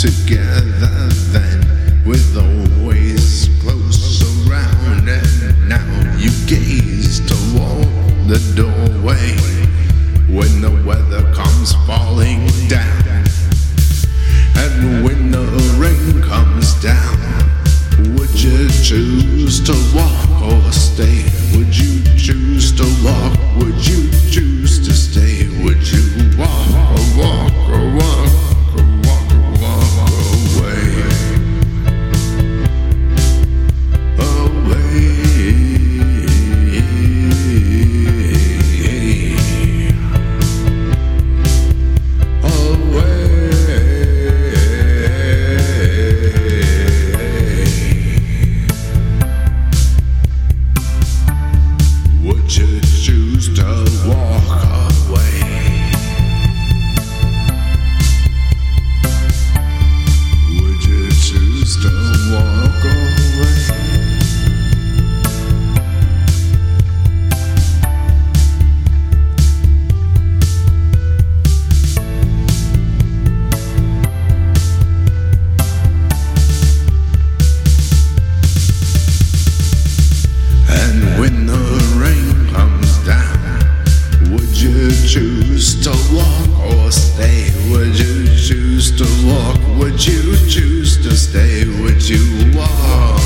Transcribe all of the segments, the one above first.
together then with always close around. And now you gaze toward the door. to walk or stay? Would you choose to walk? Would you choose to stay? Would you walk?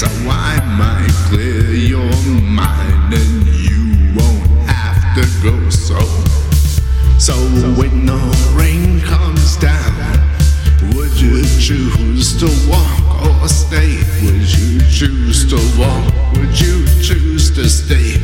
I might clear your mind and you won't have to go so. So when the rain comes down, would you choose to walk or stay? Would you choose to walk? Would you choose to stay?